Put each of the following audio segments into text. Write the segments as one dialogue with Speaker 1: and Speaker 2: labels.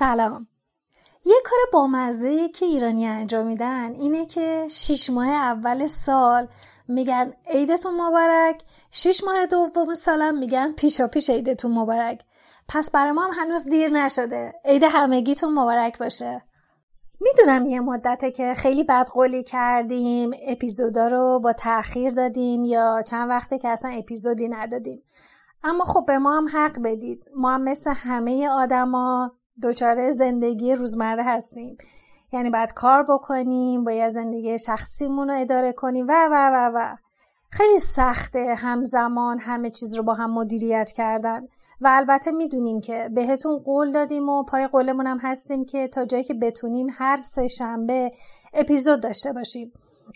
Speaker 1: سلام. یه کار بامزه که ایرانی انجام میدن اینه که شیش ماه اول سال میگن عیدتون مبارک شیش ماه دوم سالم میگن پیشا پیش عیدتون مبارک. پس برای ما هم هنوز دیر نشده. عید همگیتون مبارک باشه. می‌دونم یه مدته که خیلی بدقولی کردیم اپیزودا رو با تاخیر دادیم یا چند وقته که اصلا اپیزودی ندادیم. اما خب به ما هم حق بدید. ما هم مثل همه آدما دچار زندگی روزمره هستیم. یعنی باید کار بکنیم باید زندگی شخصیمون رو اداره کنیم. و و و و. خیلی سخته همزمان همه چیز رو با هم مدیریت کردن. و البته می‌دونیم که بهتون قول دادیم و پای قولمون هم هستیم که تا جایی که بتونیم هر سه شنبه اپیزود داشته باشیم.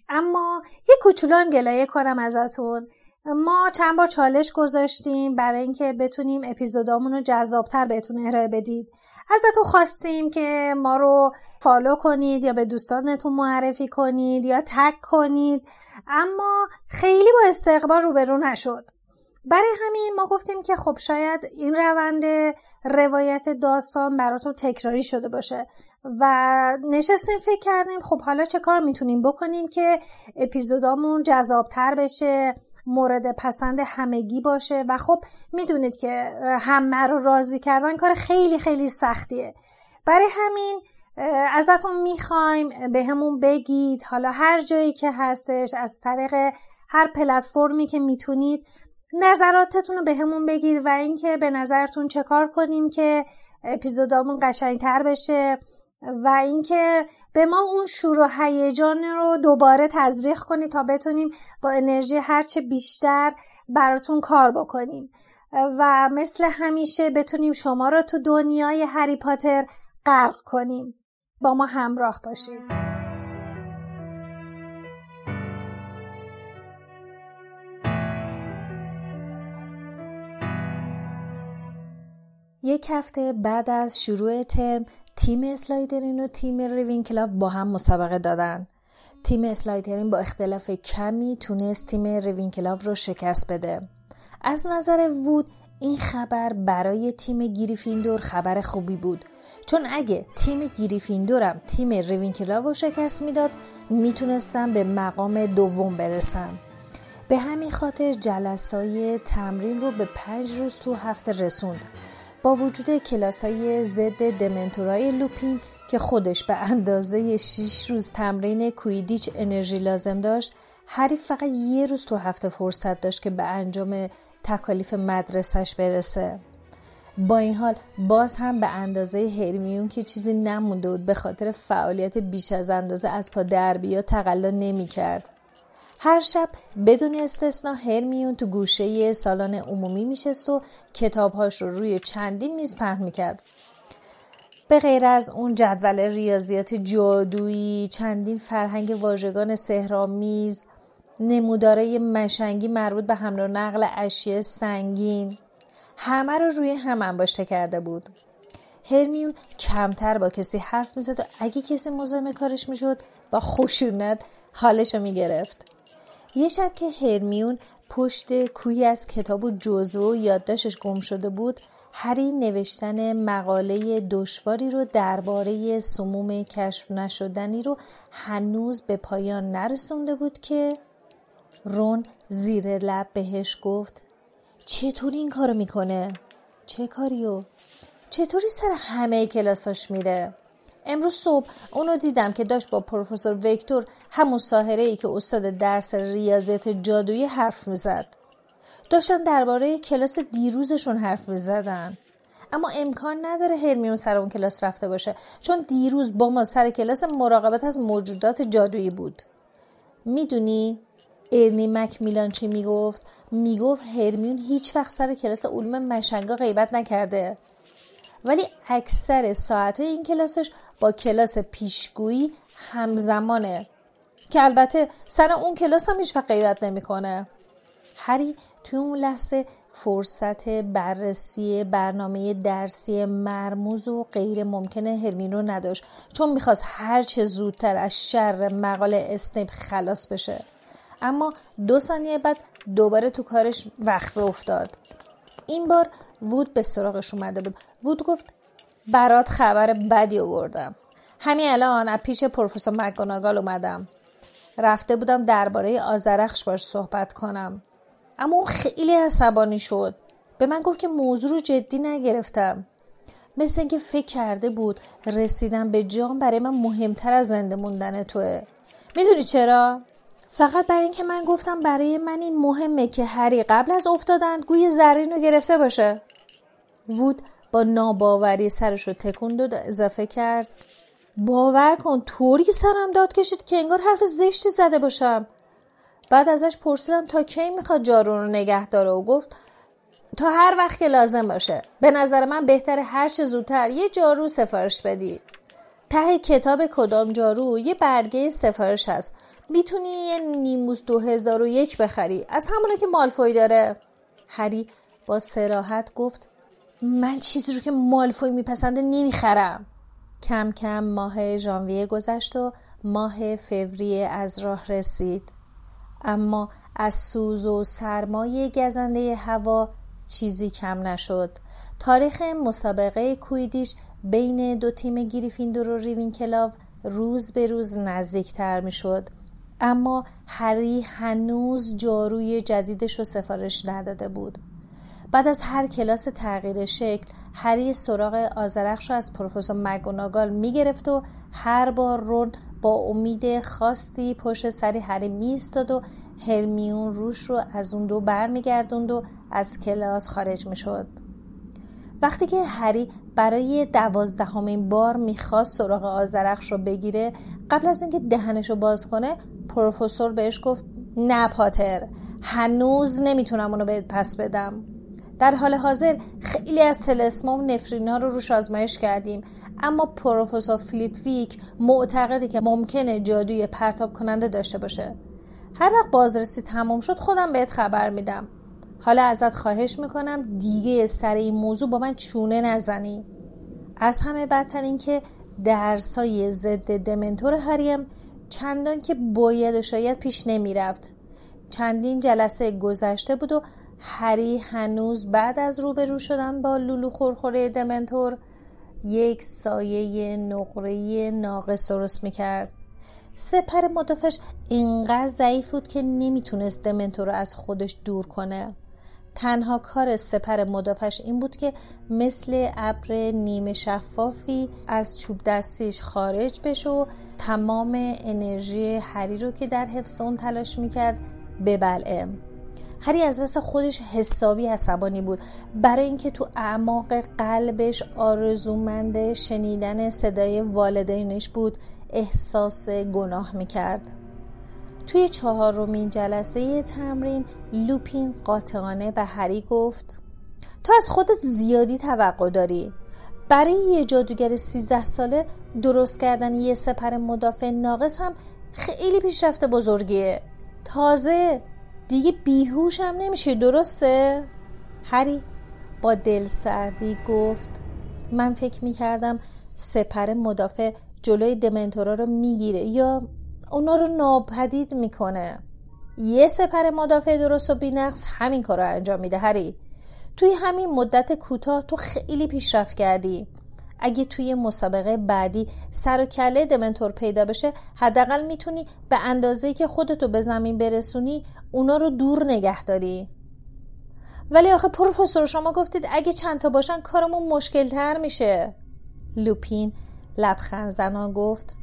Speaker 1: اما یه کوچولو هم گلایه کنم ازتون. ما چند بار چالش گذاشتیم برای اینکه بتونیم اپیزودامون رو جذابتر بهتون ارائه بدید. ازتون خواستیم که ما رو فالو کنید یا به دوستانتون معرفی کنید یا تک کنید. اما خیلی با استقبال روبرو نشد. برای همین ما گفتیم که خب شاید این روند روایت داستان براتون تکراری شده باشه. و نشستیم فکر کردیم خب حالا چه کار می‌تونیم بکنیم که اپیزودامون جذابتر بشه. مورد پسند همگی باشه. و خب می‌دونید که همه رو راضی کردن کار خیلی خیلی سختیه. برای همین ازتون می‌خوایم به همون بگید حالا هر جایی که هستش از طریق هر پلتفرمی که می‌تونید نظراتتون رو به همون بگید و اینکه به نظرتون چه کار کنیم که اپیزودامون قشنگتر بشه. و اینکه به ما اون شور و هیجان رو دوباره تزریق کنید تا بتونیم با انرژی هرچه بیشتر براتون کار بکنیم. و مثل همیشه بتونیم شما رو تو دنیای هری پاتر غرق کنیم. با ما همراه باشید. یک هفته بعد از شروع ترم تیم اسلایدرین و تیم ریوینکلاو با هم مسابقه دادن. تیم اسلایدرین با اختلاف کمی تونست تیم ریوینکلاو رو شکست بده. از نظر وود این خبر برای تیم گریفیندور خبر خوبی بود. چون اگه تیم گریفیندورم تیم ریوینکلاو رو شکست می‌داد می‌تونست به مقام دوم برسم. به همین خاطر جلسه‌های تمرین رو به پنج روز تو هفته رسوند. با وجود کلاس های ضد دمنتورای لوپین که خودش به اندازه 6 روز تمرین کویدیچ انرژی لازم داشت حریف فقط یه روز تو هفته فرصت داشت که به انجام تکالیف مدرسش برسه با این حال باز هم به اندازه هرمیون که چیزی نمونده بود به خاطر فعالیت بیش از اندازه از پا دربیا تقلا نمی کرد. هر شب بدون استثنا هرمیون تو گوشه سالن عمومی میشست و کتابهاش رو روی چندین میز پهن می‌کرد. به غیر از اون جدول ریاضیات جادویی چندین فرهنگ واژگان سهرامیز نموداره مشنگی مربوط به حمل و نقل اشیاء سنگین همه رو روی هم انباشته کرده بود. هرمیون کمتر با کسی حرف می‌زد و اگه کسی مزاحم کارش می‌شد با خشونت حالش رو می‌گرفت. یه شب که هرمیون پشت کوی از کتاب و جزو و یادداشتش گم شده بود هری نوشتن مقاله دشواری رو درباره سموم کشف نشدنی رو هنوز به پایان نرسونده بود که رون زیر لب بهش گفت چطور این کارو می‌کنه؟ چه کاریو؟ چطوری سر همه کلاساش میره؟ امروز صبح اونو دیدم که داشت با پروفسور ویکتور همون ساهره ای که استاد درس ریاضیات جادویی حرف می‌زد. داشتن درباره کلاس دیروزشون حرف می‌زدن. اما امکان نداره هرمیون سر اون کلاس رفته باشه چون دیروز با ما سر کلاس مراقبت از موجودات جادویی بود. می‌دونی ارنی مک میلان چی می‌گفت؟ می‌گفت هرمیون هیچ وقت سر کلاس علوم مشنگا غیبت نکرده. ولی اکثر ساعت این کلاسش با کلاس پیشگویی همزمانه. که البته سر اون کلاس هم هیچ وقت غیبت نمی‌کنه. هری توی اون لحظه فرصت بررسی برنامه درسی مرموز و غیر ممکنه هرمین رو نداشت. چون می‌خواست هرچه زودتر از شر مقال اسنیپ خلاص بشه. اما دو ثانیه بعد دوباره تو کارش وقت افتاد. این بار وود به سراغش اومده بود. وود گفت برات خبر بدی آوردم. همین الان از پیش پروفسور مکگوناگال اومدم. رفته بودم درباره آزرخش باش صحبت کنم. اما اون خیلی عصبانی شد. به من گفت که موضوع رو جدی نگرفتم. مثل اینکه فکر کرده بود رسیدن به جام برای من مهمتر از زنده موندن توه. می‌دونی چرا؟ فقط برای اینکه من گفتم برای من این مهمه که هری قبل از افتادن گوی زرین رو گرفته باشه. وود با ناباوری سرش رو تکون داد اضافه کرد باور کن طوری سرم داد کشید که انگار حرف زشتی زده باشم. بعد ازش پرسیدم تا کی می‌خواد جارو رو نگه داره و گفت تا هر وقت که لازم باشه. به نظر من بهتره هر چه زودتر یه جارو سفارش بدی. ته کتاب کدام جارو؟ یه برگه سفارش هست. می‌تونی یه نیموس دو هزار و یک بخری. از همونه که مالفوی داره. هری با سراحت گفت من چیزی رو که مالفوی میپسنده نمی‌خرم. کم کم ماه ژانویه گذشت و ماه فوریه از راه رسید. اما از سوز و سرمایه گزنده هوا چیزی کم نشد. تاریخ مسابقه کویدیش بین دو تیم گریفیندور و ریوینکلاو روز به روز نزدیکتر می شد اما هری هنوز جاروی جدیدش رو سفارش نداده بود. بعد از هر کلاس تغییر شکل هری سراغ آزرخش رو از پروفسور مگوناگال می‌گرفت و هر بار رون با امید خاصی پشت سری هری میستاد و هرمیون روش رو از اون دو برمیگردوند و از کلاس خارج می‌شد. وقتی که هری برای دوازدهمین بار می‌خواست سراغ آزرخش رو بگیره قبل از اینکه دهنش رو باز کنه پروفسور بهش گفت نه پاتر هنوز نمی‌تونم اونو به پس بدم. در حال حاضر خیلی از تلسما و نفرینا رو روش آزمایش کردیم. اما پروفسور فلیتویک معتقده که ممکنه جادوی پرتاب کننده داشته باشه. هر وقت بازرسی تموم شد خودم بهت خبر میدم. حالا ازت خواهش می‌کنم دیگه سر این موضوع با من چونه نزنی. از همه بدتر این که درسای ضد دمنتور هریم چندان که باید و شاید پیش نمی‌رفت. چندین جلسه گذشته بود و هری هنوز بعد از روبرو شدن با لولو خورخوره دمنتور یک سایه نقره ناقص درست می‌کرد. سپر مدافعش اینقدر ضعیف بود که نمی‌تونست دمنتور رو از خودش دور کنه. تنها کار سپر مدافعش این بود که مثل ابر نیمه شفافی از چوب دستیش خارج بشه و تمام انرژی هری رو که در حفظ اون تلاش می‌کرد ببلعه. هری از دست خودش حسابی عصبانی بود. برای اینکه تو اعماق قلبش آرزومند شنیدن صدای والدینش بود احساس گناه می‌کرد. توی چهارمین جلسه تمرین لوپین قاطعانه به هری گفت تو از خودت زیادی توقع داری. برای یه جادوگر سیزده ساله درست کردن یه سپر مدافع ناقص هم خیلی پیشرفت بزرگیه. تازه دیگه بیهوش هم نمیشه درسته؟ هری با دل سردی گفت من فکر می‌کردم سپر مدافع جلوی دمنتورا رو می‌گیره یا اونا رو ناپدید می‌کنه. یه سپر مدافع درست و بینقص همین کار رو انجام میده هری. توی همین مدت کوتاه تو خیلی پیشرفت کردی. اگه توی مسابقه بعدی سر و کله دمنتور پیدا بشه حداقل می‌تونی به اندازه که خودتو به زمین برسونی اونا رو دور نگه داری. ولی آخه پروفسور شما گفتید اگه چند تا باشن کارمون مشکل تر میشه. لوپین لبخند زنان گفت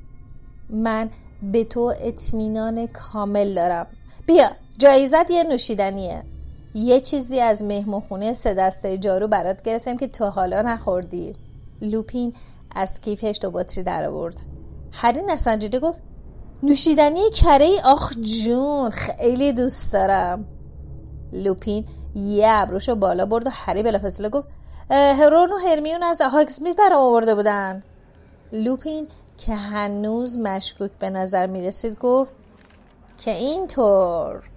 Speaker 1: من به تو اطمینان کامل دارم. بیا جایزت یه نوشیدنیه. یه چیزی از مهمون سه دسته جارو برات گرفتم که تو حالا نخوردی. لوپین از کیفش دو بطری در آورد. هری نسنجیده گفت نوشیدنی کره ای؟ آخ جون خیلی دوست دارم. لوپین یه ابروشو بالا برد و هری بلافاصله گفت هرون و هرمیون از هاگزمیت برام آورده بودن. لوپین که هنوز مشکوک به نظر می رسید گفت که اینطور.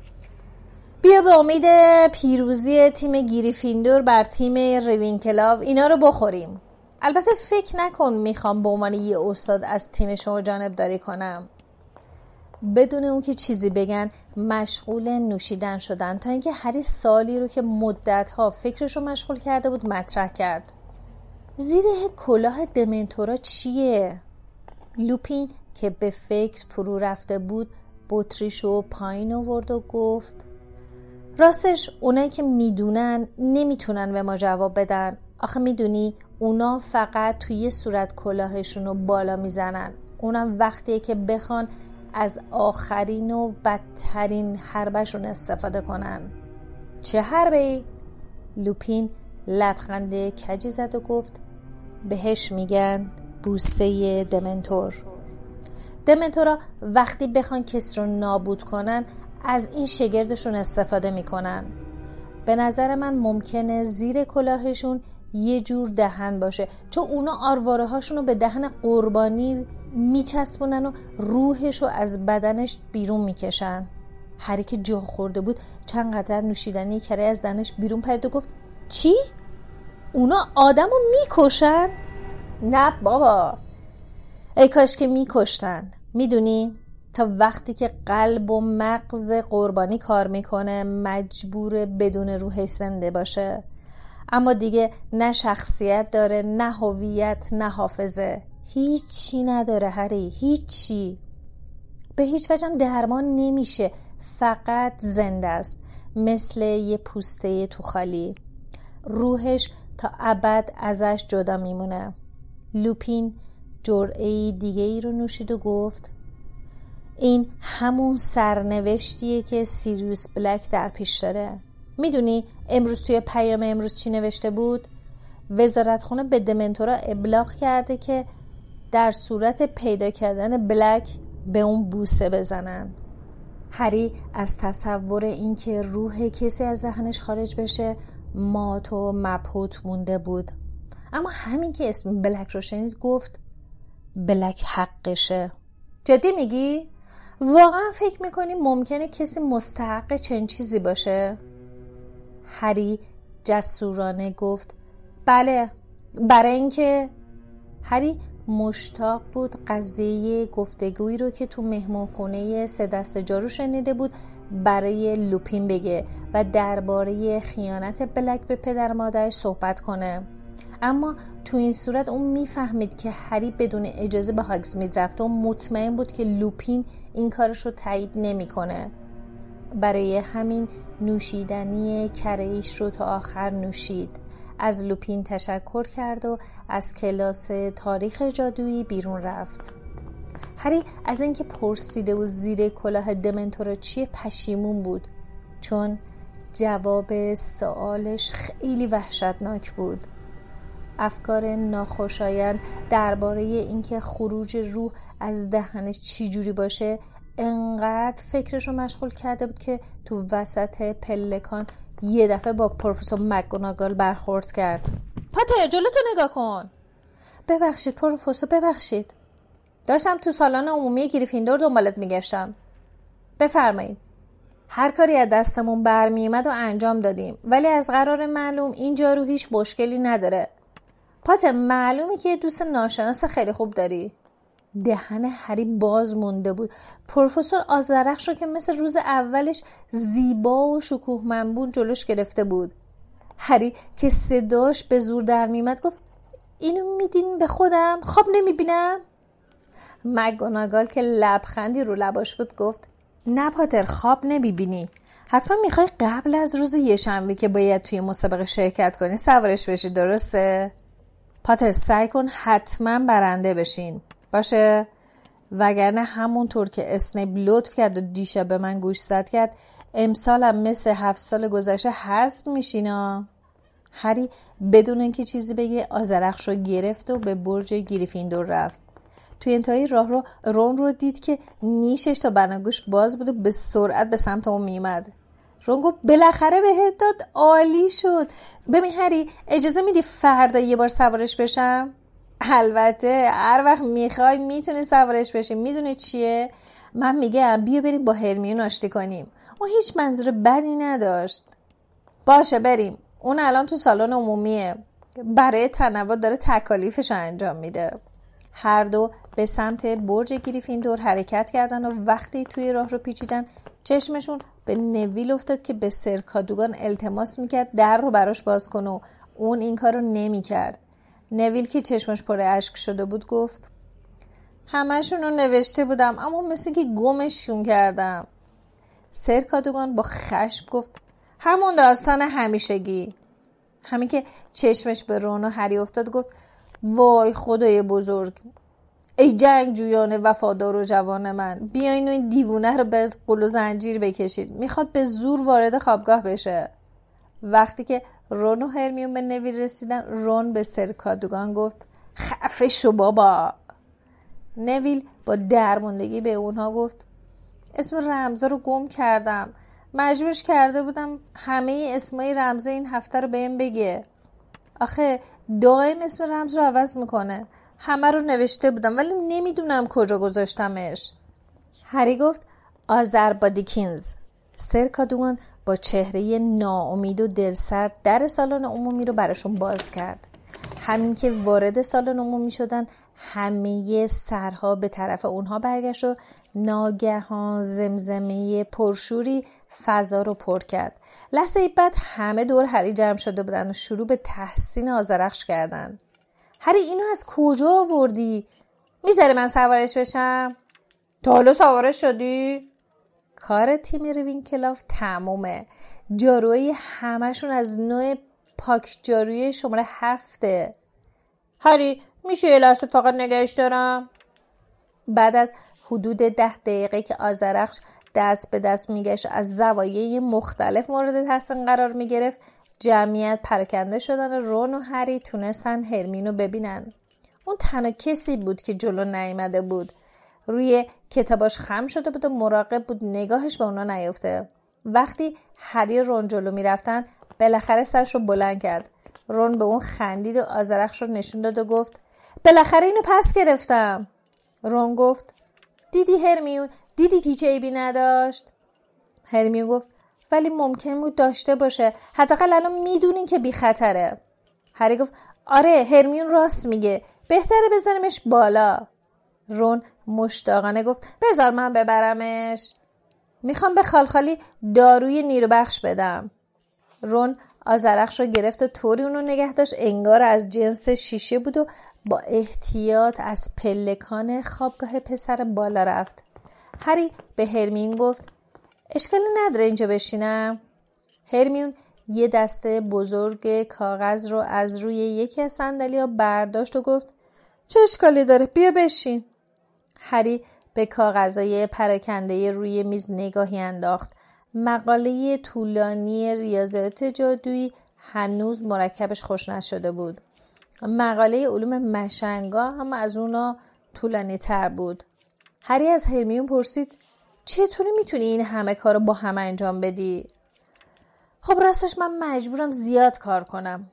Speaker 1: بیا به امید پیروزی تیم گیریفیندور بر تیم روینکلاو اینا رو بخوریم. البته فکر نکن می‌خوام به عنوان یه استاد از تیم شما جانب داری کنم. بدون اون که چیزی بگن مشغول نوشیدن شدن. تا اینکه هری سالی رو که مدتها فکرش رو مشغول کرده بود مطرح کرد. زیر کلاه دمنتورا چیه؟ لوپین که به فکر فرو رفته بود بطریشو پایین آورد و گفت راستش اونایی که می‌دونن نمی‌تونن به ما جواب بدن. آخه می‌دونی اونا فقط توی یه صورت کلاهشون رو بالا می‌زنن. اونم وقتیه که بخوان از آخرین و بدترین حربشون استفاده کنن. چه حربه ای؟ لوپین لبخند کجی زد و گفت بهش میگن بوسه دمنتور. دمنتورا وقتی بخوان کس رو نابود کنن از این شگردشون استفاده می‌کنن. به نظر من ممکنه زیر کلاهشون یه جور دهن باشه. چون اونا آرواره هاشون رو به دهن قربانی میچسبونن و روحش رو از بدنش بیرون می‌کشن. هری که جا خورده بود. چند قطر نوشیدنی کره از دهنش بیرون پرید و گفت چی؟ اونا آدم رو می‌کشن؟ نه بابا. ای کاش که میکشتند. می‌دونی؟ تا وقتی که قلب و مغز قربانی کار می‌کنه مجبور بدون روح زنده باشه. اما دیگه نه شخصیت داره نه هویت نه حافظه. هیچی نداره هری هیچی. به هیچ وجه درمان نمیشه. فقط زنده است. مثل یه پوسته تو خالی. روحش تا ابد ازش جدا میمونه. لوپین جرعه دیگه ای رو نوشید و گفت این همون سرنوشتیه که سیریوس بلک در پیش داره. می‌دونی امروز توی پیام امروز چی نوشته بود؟ وزارتخونه به دمنتورا ابلاغ کرده که در صورت پیدا کردن بلک به اون بوسه بزنن هری از تصور اینکه روح کسی از ذهنش خارج بشه مات و مبهوت مونده بود اما همین که اسم بلک رو شنید گفت بلک حقشه جدی میگی؟ واقعا فکر می‌کنی ممکنه کسی مستحق چنین چیزی باشه؟ هری جسورانه گفت بله برای اینکه هری مشتاق بود قضیه گفتگویی رو که تو مهمون خونه سه دست جارو شنیده بود برای لوپین بگه و درباره خیانت بلک به پدر مادرش صحبت کنه اما تو این صورت اون می‌فهمید که هری بدون اجازه به هاگزمید رفته و مطمئن بود که لوپین این کارش رو تایید نمی‌کنه. برای همین نوشیدنی کریش رو تا آخر نوشید. از لوپین تشکر کرد و از کلاس تاریخ جادویی بیرون رفت. هری از اینکه پرسیده و زیر کلاه دمنتور چیه پشیمون بود؟ چون جواب سوالش خیلی وحشتناک بود. افکار ناخوشایند درباره اینکه خروج روح از دهنش چی جوری باشه انقدر فکرش رو مشغول کرده بود که تو وسط پلکان یه دفعه با پروفسور مکگوناگال برخورد کرد. پاتر جلوتو نگاه کن. ببخشید پروفسور ببخشید. داشتم تو سالن عمومی گریفیندور دنبالت میگشتم. بفرمایید. هر کاری از دستمون برمیومد و انجام دادیم ولی از قرار معلوم این جارو هیچ مشکلی نداره. پاتر معلومه که دوست ناشناس خیلی خوب داری. دهن هری باز مونده بود. پروفسور آزرخش رو که مثل روز اولش زیبا و شکوه منبون جلوش گرفته بود. هری که صداش به زور در میمد گفت اینو میدین به خودم؟ خواب نمی‌بینم؟ مگوناگال که لبخندی رو لباش بود گفت نه پاتر خواب نمی‌بینی. حتما می‌خوای قبل از روز یه شنبه که باید توی مسابقه شرکت کنی سوارش بشی درسته؟ پاتر سعی کن حتما برنده بشین. باشه؟ وگرنه همونطور که اسنیپ لطف کرد و دیشب به من گوش زد کرد امسالم مثل هفت سال گذشته حذف میشینا هری بدون اینکه چیزی بگه آزرخش رو گرفت و به برج گریفیندور رفت. توی انتهای راه رو رون رو دید که نیشش تا بناگوش باز بود و به سرعت به سمت اون میمد رون گفت بالاخره بهت داد عالی شد. ببین هری اجازه میدی فردا یه بار سوارش بشم؟ البته هر وقت می‌خوای می‌تونی سوارش بشی. می‌دونی چیه؟ من میگم بیا بریم با هرمیون آشتی کنیم. اون هیچ منظور بدی نداشت. باشه بریم. اون الان تو سالن عمومیه. برای تنوع داره تکالیفش انجام میده. هر دو به سمت برج گریفیندور حرکت کردن و وقتی توی راه رو پیچیدن چشمشون به نویل افتاد که به سرکادوگان التماس می‌کرد در رو براش باز کنه و اون این کار رو نمی‌کرد. نویل که چشمش پر اشک شده بود گفت همشون رو نوشته بودم اما مثل که گمشون کردم. سرکادوگان با خشم گفت همون داستان همیشگی. همین که چشمش به رون و هری افتاد گفت وای خدای بزرگ ای جنگ جویان وفادار و جوان من بیاین و این دیوونه رو به قل و زنجیر بکشید می‌خواد به زور وارد خوابگاه بشه. وقتی که رون و هرمیون به نویل رسیدن. رون به سرکادوگان گفت خفه شو بابا. نویل با درموندگی به اونها گفت اسم رمزا رو گم کردم. مجبورش کرده بودم همه اسمای رمزه این هفته رو بهم بگه. آخه دائم اسم رمز رو عوض می‌کنه. همه رو نوشته بودم ولی نمی‌دونم کجا گذاشتمش. هری گفت آذربادیکینز سرکادوان با چهره ناامید و دلسرد در سالن عمومی رو براشون باز کرد. همین که وارد سالن عمومی شدن همه سرها به طرف اونها برگشت و ناگهان زمزمه پرشوری فضا رو پر کرد. لحظه بعد همه دور هری جمع شده بودن و شروع به تحسین آزرخش کردن. هری اینو از کجا آوردی؟ می‌ذاره من سوارش بشم؟ تا حالا سوارش شدی؟ کار تیم روینکلاف تمومه. جاروی همشون از نوع پاک جاروی شماره هفته. هری میشه یه لحظه فقط نگهش دارم؟ بعد از حدود ده دقیقه که آزرخش دست به دست میگشت از زوایای مختلف مورد تحسین قرار می‌گرفت. جمعیت پرکنده شدن رون و هری تونستن هرمینو ببینن. اون تنها کسی بود که جلو نیامده بود. روی کتاباش خم شده بود و مراقب بود نگاهش به اونا نیفته وقتی هری رون جلو می‌رفتن بالاخره سرش رو بلند کرد. رون به اون خندید و آزرخش رو نشون داد و گفت بالاخره اینو پس گرفتم. رون گفت دیدی هرمیون دیدی هیچ عیبی نداشت؟ هرمیون گفت ولی ممکن بود داشته باشه. حداقل الان می‌دونین که بی خطره. هری گفت آره هرمیون راست میگه. بهتره بذاریمش بالا. رون مشتاقانه گفت بذار من ببرمش. می‌خوام به خالخالی داروی نیرو بخش بدم. رون آزرخش رو گرفت و طوری اونو نگه داشت انگار از جنس شیشه بود و با احتیاط از پلکان خوابگاه پسر بالا رفت. هری به هرمین گفت اشکالی نداره اینجا بشینم. هرمیون یه دسته بزرگ کاغذ رو از روی یکی از ها برداشت و گفت چه اشکالی داره؟ بیا بشین. هری به کاغذهای پراکنده روی میز نگاهی انداخت. مقاله طولانی ریاضیات جادویی هنوز مرکبش خوش نشده بود. مقاله علوم مشنگا هم از اونا طولانی تر بود. هری از هرمیون پرسید چطوری می‌تونی این همه کار رو با هم انجام بدی؟ خب راستش من مجبورم زیاد کار کنم.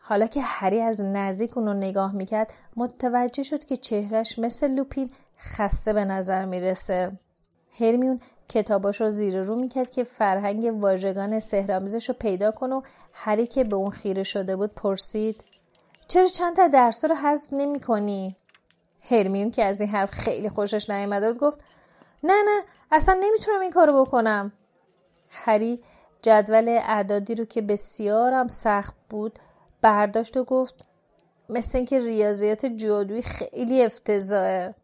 Speaker 1: حالا که هری از نزدیک اونو نگاه می‌کرد متوجه شد که چهرش مثل لوپین خسته به نظر می‌رسه. هرمیون کتاباش رو زیر رو می‌کرد که فرهنگ واژگان سهرامیزش رو پیدا کن و هری که به اون خیره شده بود پرسید چرا چند تا درس رو حذف نمی کنی؟ هرمیون که از این حرف خیلی خوشش نیامده گفت نه نه اصلا نمی‌تونم این کارو بکنم. هری جدول اعدادی رو که بسیارم سخت بود برداشت و گفت مثل اینکه ریاضیات جادویی خیلی افتضاحه.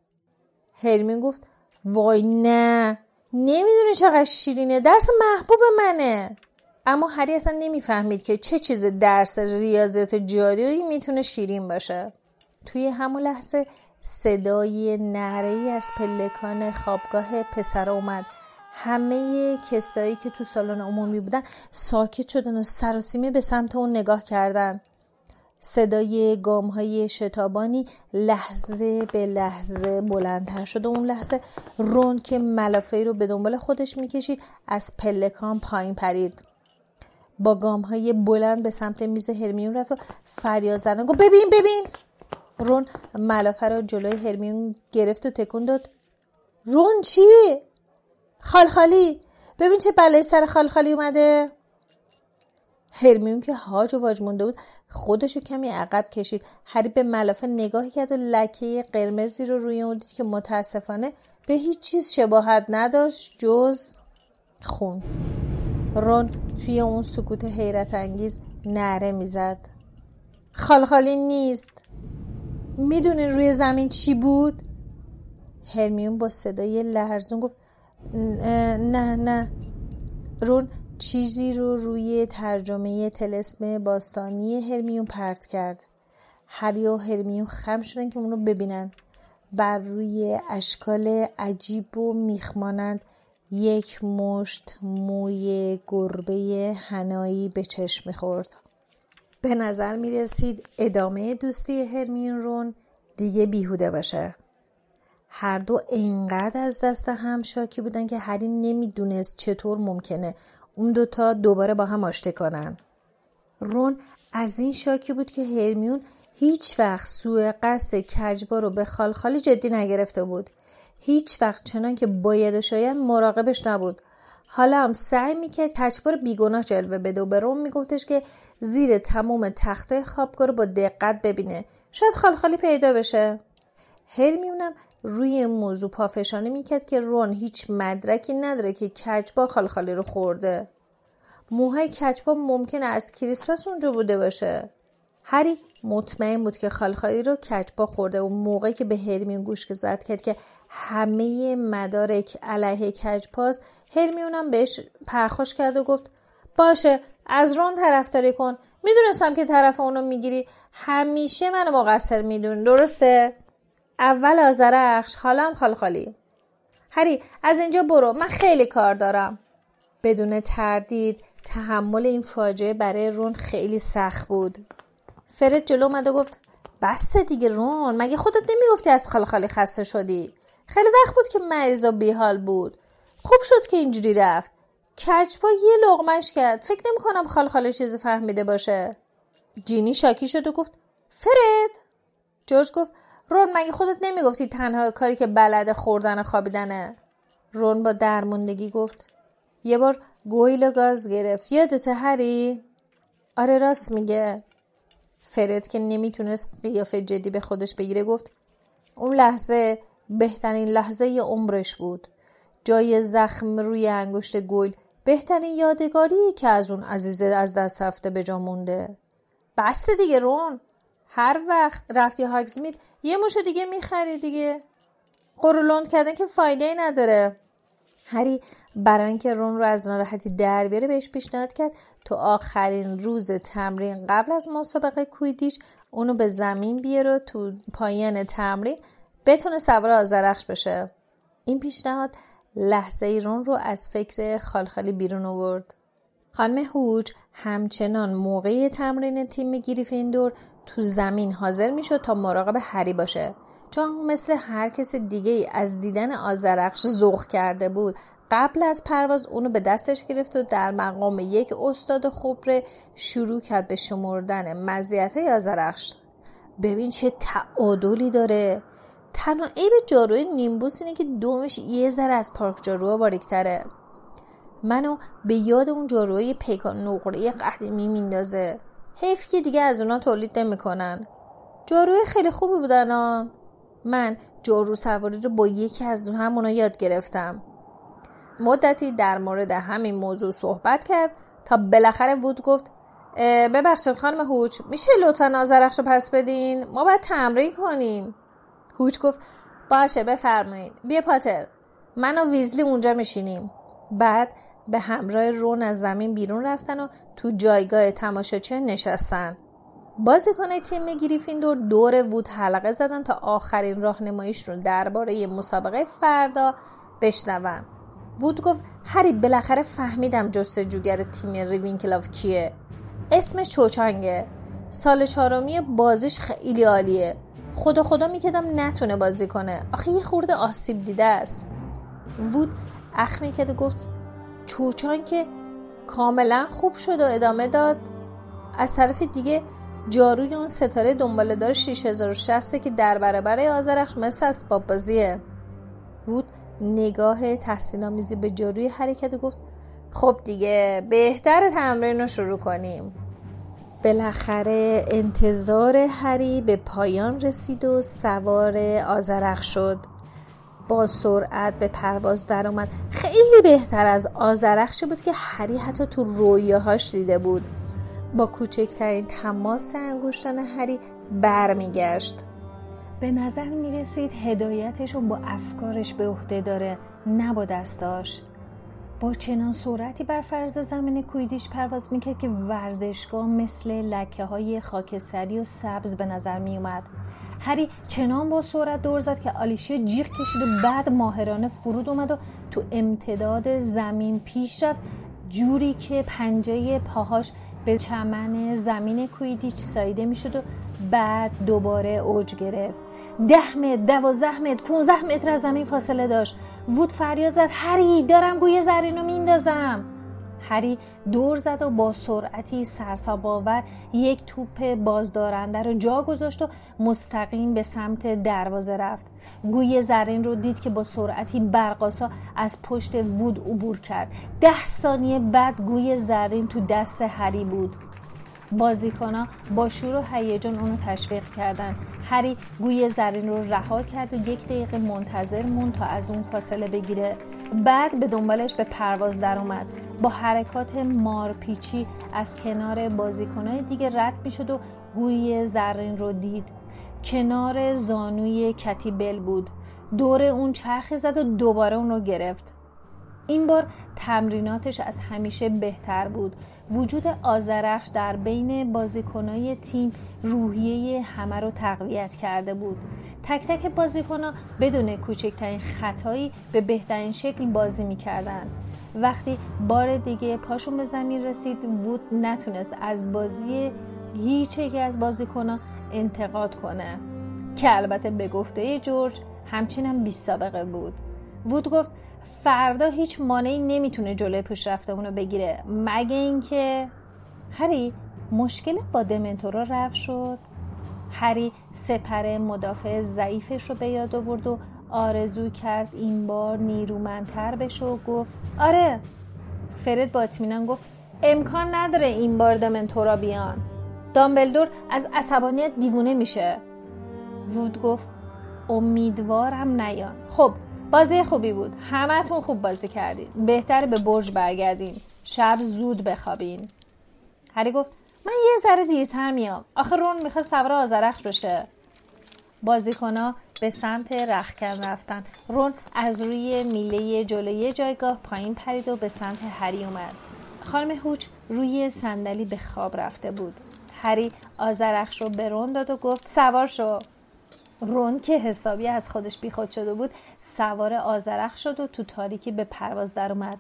Speaker 1: هرمیون گفت وای نه نمی‌دونی چقدر شیرینه درس محبوب منه. اما هری اصلا نمی‌فهمید که چه چیز درس ریاضیات جادویی می‌تونه شیرین باشه. توی همون لحظه صدای نعره از پلکان خوابگاه پسر اومد. همه کسایی که تو سالن عمومی بودن ساکت شدن و سراسیمه به سمت اون نگاه کردن. صدای گام های شتابانی لحظه به لحظه بلندتر شد و اون لحظه رون که ملافه رو به دنبال خودش می‌کشید از پلکان پایین پرید. با گام های بلند به سمت میز هرمیون رفت و فریاد زدن گفت ببین ببین. رون ملافه رو جلوی هرمیون گرفت و تکون داد. رون چی؟ خالخالی. ببین چه بلای سر خالخالی اومده. هرمیون که هاج و واج مونده بود خودشو کمی عقب کشید. هری به ملافه نگاه کرد و لکه قرمزی رو روی اون دید که متاسفانه به هیچ چیز شباهت نداشت جز خون. رون توی اون سکوت حیرت انگیز نره می‌زد. خالخالی نیست. می‌دونین روی زمین چی بود؟ هرمیون با صدای لرزون گفت نه نه. رون چیزی رو روی ترجمه تلسم باستانی هرمیون پرت کرد. هری و هرمیون خم شدن که اونو ببینن. بر روی اشکال عجیب و میخمانند. یک مشت موی گربه هنایی به چشم می‌خورد. به نظر می رسید ادامه دوستی هرمیون رون دیگه بیهوده باشه. هر دو اینقدر از دست هم شاکی بودن که هری نمی‌دونست چطور ممکنه اون دوتا دوباره با هم آشتی کنن. رون از این شاکی بود که هرمیون هیچ وقت سوء قصد کجبا رو به خالخالی جدی نگرفته بود. هیچ وقت چنان که باید و شاید مراقبش نبود. حالا هم سعی می‌کرد کچبار بیگناه جلوه بده و به روم میگفتش که زیر تمام تخته خوابگاه رو با دقت ببینه. شاید خالخالی پیدا بشه. هرمیونم روی این موضوع پافشانی می‌کرد که رون هیچ مدرکی نداره که کچبا خالخالی رو خورده. موهای کچبا ممکنه از کریسمس اونجا بوده باشه. هری مطمئن بود که خالخالی رو کچبا خورده و موقعی که به هرمیون گوش که زد کرد که همه مدارک علیه کجپاس هرمیونم بهش پرخوش کرد و گفت باشه از رون طرفداری کن. می‌دونستم که طرف اونو می‌گیری. همیشه منو مقصر میدون درسته؟ اول آزرخش حالم خال خالی. هری از اینجا برو من خیلی کار دارم. بدون تردید تحمل این فاجعه برای رون خیلی سخت بود. فرد جلو اومد و گفت بسته دیگه رون مگه خودت نمی‌گفتی از خال خالی خسته شدی؟ خیلی وقت بود که مریضا بیحال بود. خوب شد که اینجوری رفت. کچپا یه لغمش کرد. فکر نمی کنم خال خاله چیزی فهمیده باشه. جینی شاکی شد و گفت فرد؟ جورج گفت رون مگه خودت نمی‌گفتی تنها کاری که بلده خوردن و خوابیدنه رون با درموندگی گفت؟ یه بار گویل و گاز گرفت. یادت هری؟ آره راست میگه. فرد که نمی‌تونست قیافه جدی به خودش بگیره گفت اون لحظه بهترین لحظه عمرش بود. جای زخم روی انگشت گل بهترین یادگاری که از اون عزیزه از دست رفته به جا مونده. بسته دیگه رون. هر وقت رفتی هاگزمید یه موشو دیگه می‌خری دیگه. قرولند کردن که فایده ای نداره. هری برای اینکه رون رو از ناراحتی در بیاره بهش پیشنهاد کرد. تو آخرین روز تمرین قبل از مسابقه کویدیش اونو به زمین بیاره تو پایان تمرین بتونه سوار آزرخش بشه. این پیشنهاد لحظه ایرون رو از فکر خالخالی بیرون آورد. خانم هوج همچنان موقع تمرین تیم گریفیندور تو زمین حاضر می‌شد تا مراقب هری باشه. چون مثل هر کس دیگه از دیدن آزرخش ذوق کرده بود. قبل از پرواز اونو به دستش گرفت و در مقام یک استاد خبره شروع کرد به شمردن مزیت آزرخش ببین چه تعادلی داره. تنها عیب جاروی نیمبوس اینه که دومش یه ذره از پارک جاروها باریکتره منو به یاد اون جاروی پیکان نقره قدیمی میندازه. حیف که دیگه از اونا تولید نمی‌کنن. جاروی خیلی خوبی بودن ها. من جارو سواری رو با یکی از همونا یاد گرفتم. مدتی در مورد همین موضوع صحبت کرد تا بالاخره وود گفت ببخشید خانم هوچ میشه لطفا نازرخش رو پس بدین؟ ما باید تمرین کنیم. هوچ گفت باشه بفرمایید. بیا پاتر. من و ویزلی اونجا میشینیم. بعد به همراه رون از زمین بیرون رفتن و تو جایگاه تماشاچی نشستن. بازیکن تیم گریفیندور دور وود حلقه زدن تا آخرین راهنماییش رو درباره مسابقه فردا بشنون. وود گفت هری بالاخره فهمیدم جستجوگر تیم ریوینکلاو کیه. اسمش چوچانگه. سال چهارمی بازیش خیلی عالیه. خدا خدا می‌کردم نتونه بازی کنه. آخه یه خورده آسیب دیده است. وود اخمی کرد و گفت چوچانگ کاملا خوب شد و ادامه داد. از طرف دیگه جاروی اون ستاره دنباله دار 6060 که در برابر آزرخش مثل اسباب بازیه. وود نگاه تحسین آمیزی به جاروی حرکت و گفت خب دیگه بهتر تمرین رو شروع کنیم. بالاخره انتظار هری به پایان رسید و سوار آزرخ شد. با سرعت به پرواز در اومد خیلی بهتر از آزرخشی بود که هری حتی تو رویاهاش دیده بود. با کوچکترین تماس انگشتان هری برمیگشت. به نظر می رسید هدایتش رو با افکارش به عهده داره نه با دستاش. با چنان سرعتی بر فرض زمین کویدیش پرواز می‌کرد که ورزشگاه مثل لکه های خاکستری و سبز به نظر می اومد هری چنان با سرعت دور زد که آلیشیا جیغ کشید و بعد ماهرانه فرود اومد و تو امتداد زمین پیش رفت جوری که پنجه پاهاش به چمن زمین کویدیچ سایده می‌شد و بعد دوباره اوج گرفت. ده متر دوازده متر پونزده متر از زمین فاصله داشت. وود فریاد زد هری دارم گوی زرین رو میندازم. هری دور زد و با سرعتی سرساباور یک توپ بازدارنده رو جا گذاشت و مستقیم به سمت دروازه رفت. گوی زرین رو دید که با سرعتی برقاسا از پشت وود عبور کرد. ده ثانیه بعد گوی زرین تو دست هری بود. بازیکنها با شور و هیجان اونو تشویق کردن. هری گوی زرین رو رها کرد و یک دقیقه منتظر مون تا از اون فاصله بگیره. بعد به دنبالش به پرواز در اومد. با حرکات مارپیچی از کنار بازیکنهای دیگه رد می‌شد و گوی زرین رو دید. کنار زانوی کتیبل بود. دور اون چرخی زد و دوباره اون رو گرفت. این بار تمریناتش از همیشه بهتر بود. وجود آزرخش در بین بازیکنای تیم روحیه همه رو تقویت کرده بود. تک تک بازیکنها بدون کوچکترین خطایی به بهترین شکل بازی می‌کردن. وقتی بار دیگه پاشون به زمین رسید وود نتونست از بازی هیچ یکی از بازیکنها انتقاد کنه. که البته به گفته جورج همچنین بی سابقه بود. وود گفت فردا هیچ مانعی نمی‌تونه جلوی پیشرفتمون رو بگیره. مگه اینکه هری مشکل با دمنتورا رفت شد؟ هری سپر مدافع ضعیفش رو به یاد آورد و آرزو کرد این بار نیرومندتر بشه و گفت آره فرد با اطمینان گفت امکان نداره این بار دمنتورا بیان. دامبلدور از عصبانیت دیوونه میشه. وود گفت امیدوارم نیان. خب بازی خوبی بود. همتون خوب بازی کردید بهتر به برج برگردیم شب زود بخوابین. هری گفت من یه ذره دیرتر میام. آخه رون می‌خواد سوار آزرخش بشه. بازیکنها به سمت رخکن رفتن. رون از روی میله جلوی جایگاه پایین پرید و به سمت هری اومد. خانم هوچ روی صندلی به خواب رفته بود. هری آزرخش رو به رون داد و گفت سوار شو. رون که حسابی از خودش بیخود شده بود سوار آزرخ شد و تو تاریکی به پرواز در اومد.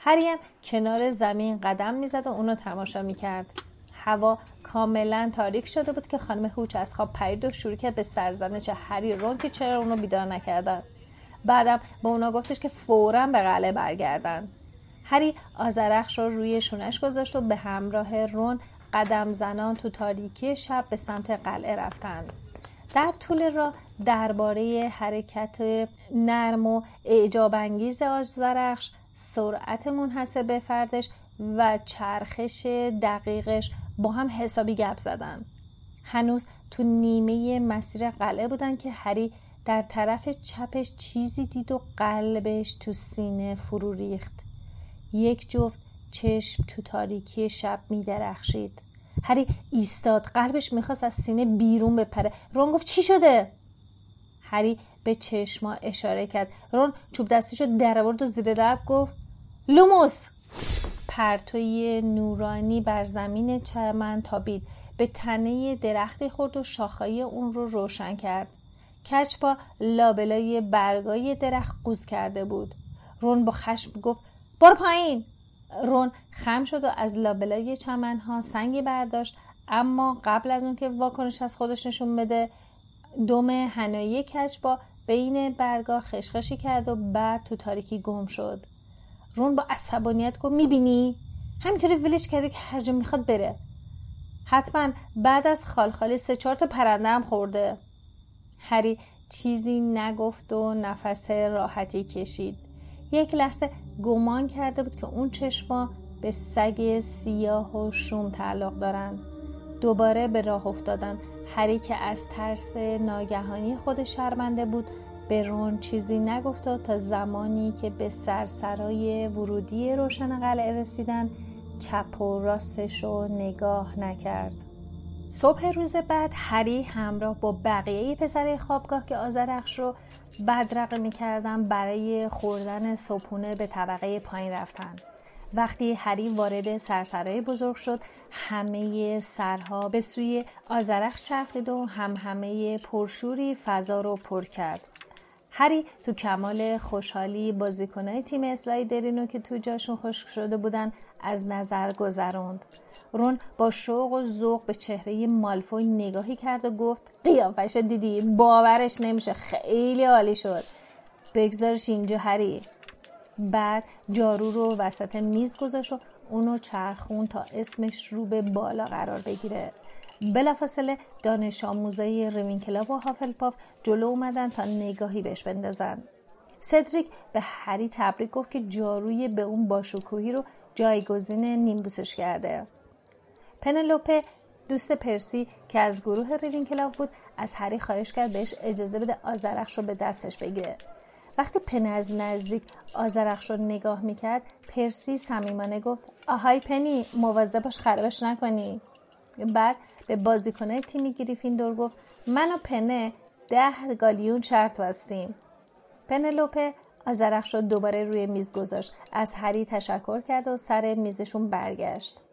Speaker 1: هریم کنار زمین قدم می‌زد و اونو تماشا می‌کرد. هوا کاملا تاریک شده بود که خانم هوچ از خواب پرید و شروع کرد به سرزنش هری رون که چرا اونو بیدار نکردن. بعدم به اونا گفتش که فورا به قلعه برگردن. هری آزرخش رو روی شونش گذاشت و به همراه رون قدم زنان تو تاریکی شب به سمت قلعه رفتند در طول راه درباره حرکت نرم و اعجاب انگیز آزرخش سرعت منحصر فردش و چرخش دقیقش با هم حسابی گپ زدن. هنوز تو نیمه مسیر قلعه بودن که هری در طرف چپش چیزی دید و قلبش تو سینه فرو ریخت. یک جفت چشم تو تاریکی شب می درخشید هری ایستاد. قلبش می‌خواست از سینه بیرون بپره. رون گفت چی شده؟ هری به چشما اشاره کرد. رون چوب دستیشو در آورد و زیر لب گفت لوموس! پرتوی نورانی بر زمین چمن تابید. به تنه درختی خورد و شاخهای اون رو روشن کرد. کچپا لابلای برگای درخت قوز کرده بود. رون با خشم گفت برو پایین! رون خم شد و از لابلای چمنها سنگی برداشت. اما قبل از اون که واکنش از خودش نشون بده دم هنایی کچپا بین برگا خشخشی کرد و بعد تو تاریکی گم شد. رون با عصبانیت گفت می‌بینی؟ همینطوری ولش کرده که هر جا می‌خواد بره. حتما بعد از خالخالی سه چهار تا پرنده هم خورده. هری چیزی نگفت و نفس راحتی کشید. یک لحظه گمان کرده بود که اون چشما به سگ سیاه و شوم تعلق دارند دوباره به راه افتادن. هری که از ترس ناگهانی خود شرمنده بود به رون چیزی نگفت تا زمانی که به سرسرای ورودی روشن قلعه رسیدن چپ و راستش رو نگاه نکرد. صبح روز بعد هری همراه با بقیه پسر خوابگاه که آزرخش رو بدرقه می‌کردن برای خوردن صبحونه به طبقه پایین رفتن. وقتی هری وارد سرسرای بزرگ شد همه سرها به سوی آزرخش چرخید و هم همه پرشوری فضا رو پر کرد. هری تو کمال خوشحالی بازیکنهای تیم اسلایدرینو که تو جاشون خشک شده بودن از نظر گذروند. رون با شوق و ذوق به چهره مالفوی نگاهی کرد و گفت قیافش دیدی باورش نمیشه خیلی عالی شد. بگذارش اینجا هری. بعد جارو رو وسط میز گذاشت و اونو چرخون تا اسمش رو به بالا قرار بگیره. بلافاصله دانش آموزای روینکلاب و هافلپاف جلو اومدن تا نگاهی بهش بندازن. سدریک به هری تبریک گفت که جاروی به اون باشکوهی رو جایگزین نیمبوسش کرده. پنلوپه دوست پرسی که از گروه ریوینکلاو بود از هری خواهش کرد بهش اجازه بده آزرخش رو به دستش بگیره. وقتی پن از نزدیک آزرخش رو نگاه می‌کرد پرسی صمیمانه گفت آهای پنی مواظب باش خرابش نکنی. بعد به بازیکنای تیم گریفیندور گفت من و پنه ده گالیون شرط بستیم. پنلوپه آزرخش رو دوباره روی میز گذاشت از هری تشکر کرد و سر میزشون برگشت.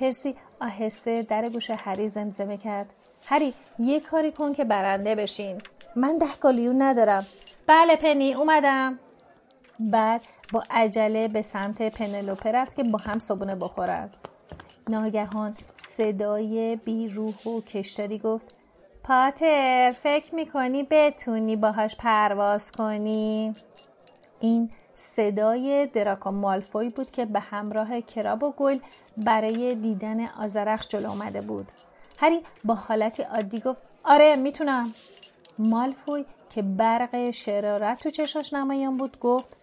Speaker 1: پرسی آهسته در گوش هری زمزمه کرد. هری یه کاری کن که برنده بشین. من ده گالیون ندارم. بله پنی اومدم. بعد با عجله به سمت پنلوپه رفت که با هم صبونه بخورند ناگهان صدای بیروح و کشتاری گفت پاتر فکر می‌کنی بتونی باهاش پرواز کنی؟ این صدای دراکو مالفوی بود که به همراه کراب و گل برای دیدن آزرخش جلو آمده بود. هری با حالتی عادی گفت آره می‌تونم. مالفوی که برق شرارت تو چشاش نمایان بود گفت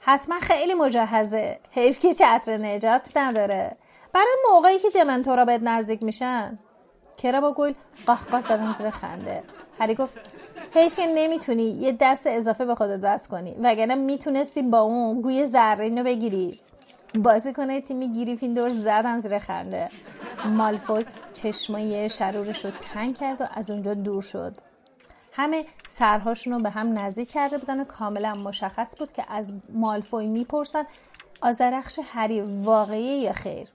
Speaker 1: حتما خیلی مجهزه. حیف که چتر نجات نداره. برای موقعی که دمنتورا بهت نزدیک میشن. کرا با گل قهقه زدن زیر خنده. هری گفت حیف که نمی‌تونی یه دست اضافه به خودت وصل کنی. وگرنه می‌تونستی با اون گوی زرینو بگیری. بازی کنه تیمی گریفیندور زدن زیر خنده. مالفوی چشمای شرورش رو تنگ کرد و از اونجا دور شد. همه سرهاشون رو به هم نزدیک کرده بودن و کاملا مشخص بود که از مالفوی می‌پرسن آزرخش هری واقعی یا خیر؟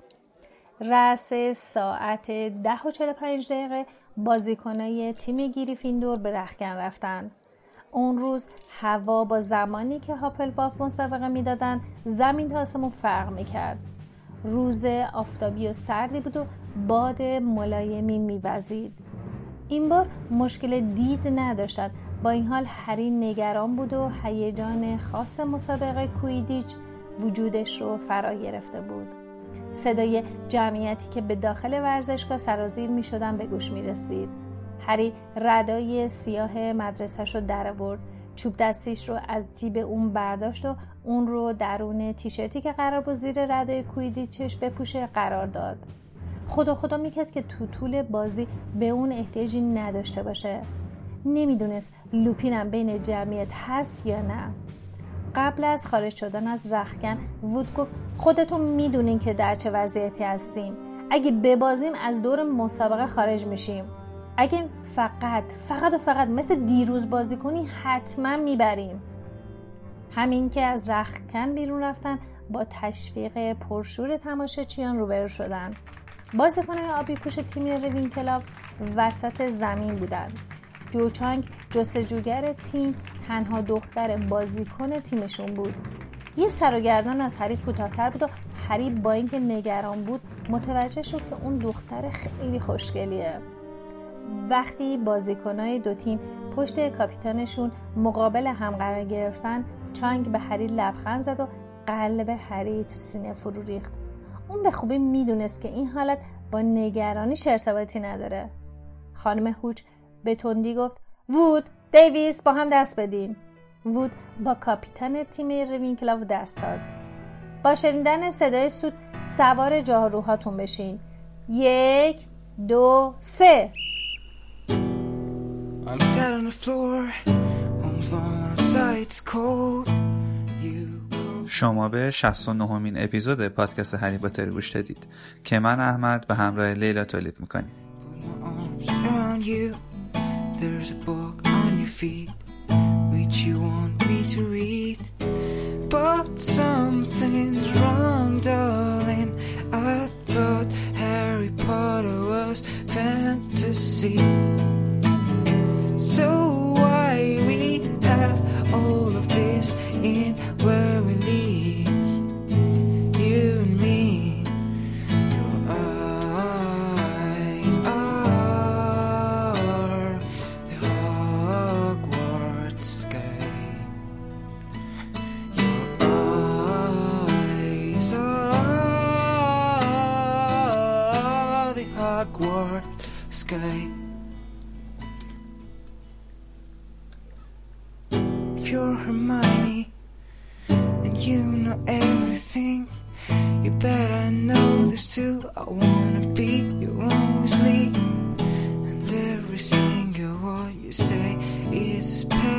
Speaker 1: رأس ساعت ده و چل پنج دقیقه بازیکنای تیم گریفیندور به رخکن رفتن. اون روز هوا با زمانی که هاپل باف مسابقه می‌دادن زمین تا آسمون فرق می‌کرد. روز آفتابی و سردی بود و باد ملایمی میوزید. این بار مشکل دید نداشتند با این حال هری نگران بود و هیجان خاص مسابقه کویدیچ وجودش رو فرا گرفته بود. صدای جمعیتی که به داخل ورزشگاه سرازیر می شدن به گوش می رسید. هری ردای سیاه مدرسهش رو در آورد. چوب دستیش رو از جیب اون برداشت و اون رو درون تیشرتی که قرار بود زیر ردای کویدیچش بپوشه قرار داد. خدا خدا می‌کرد که تو طول بازی به اون احتیاجی نداشته باشه. نمی‌دونست لوپینم بین جمعیت هست یا نه. قبل از خارج شدن از رخکن وود گفت خودتون می‌دونین که در چه وضعیتی هستیم. اگه ببازیم از دور مسابقه خارج میشیم. اگه فقط فقط و فقط مثل دیروز بازی کنی حتما می‌بریم. همین که از رختکن بیرون رفتن با تشویق پرشور تماشاچیان روبرو شدن. بازیکنهای آبی پوش تیم روین کلاب وسط زمین بودند. جوچانگ جستجوگر تیم تنها دختر بازیکن تیمشون بود. یه سر و گردن از هری کوتاهتر بود و هری با اینکه نگران بود متوجه شد که اون دختر خیلی خوشگلیه. وقتی بازیکنهای دو تیم پشت کاپیتانشون مقابل هم قرار گرفتن چانگ به هری لبخند زد و قلب هری تو سینه فرو ریخت. اون به خوبی می‌دونست که این حالت با نگرانی ارتباطی نداره. خانم هوچ به تندی گفت وود دیویس با هم دست بدین. وود با کاپیتان تیم روین دست داد. با شنیدن صدای سود سوار جاروهاتون بشین. یک دو سه.
Speaker 2: شما به 69 همین اپیزود پادکست هری پاتر گوش دادید که من احمد به همراه لیلا تولید می‌کنیم. There's a book on your feet which you want me to read. But something's wrong darling. I thought Harry Potter was fantasy. So why we have all of this in everything, you I know this too. I wanna be your own Weasley, and every single word you say is a spell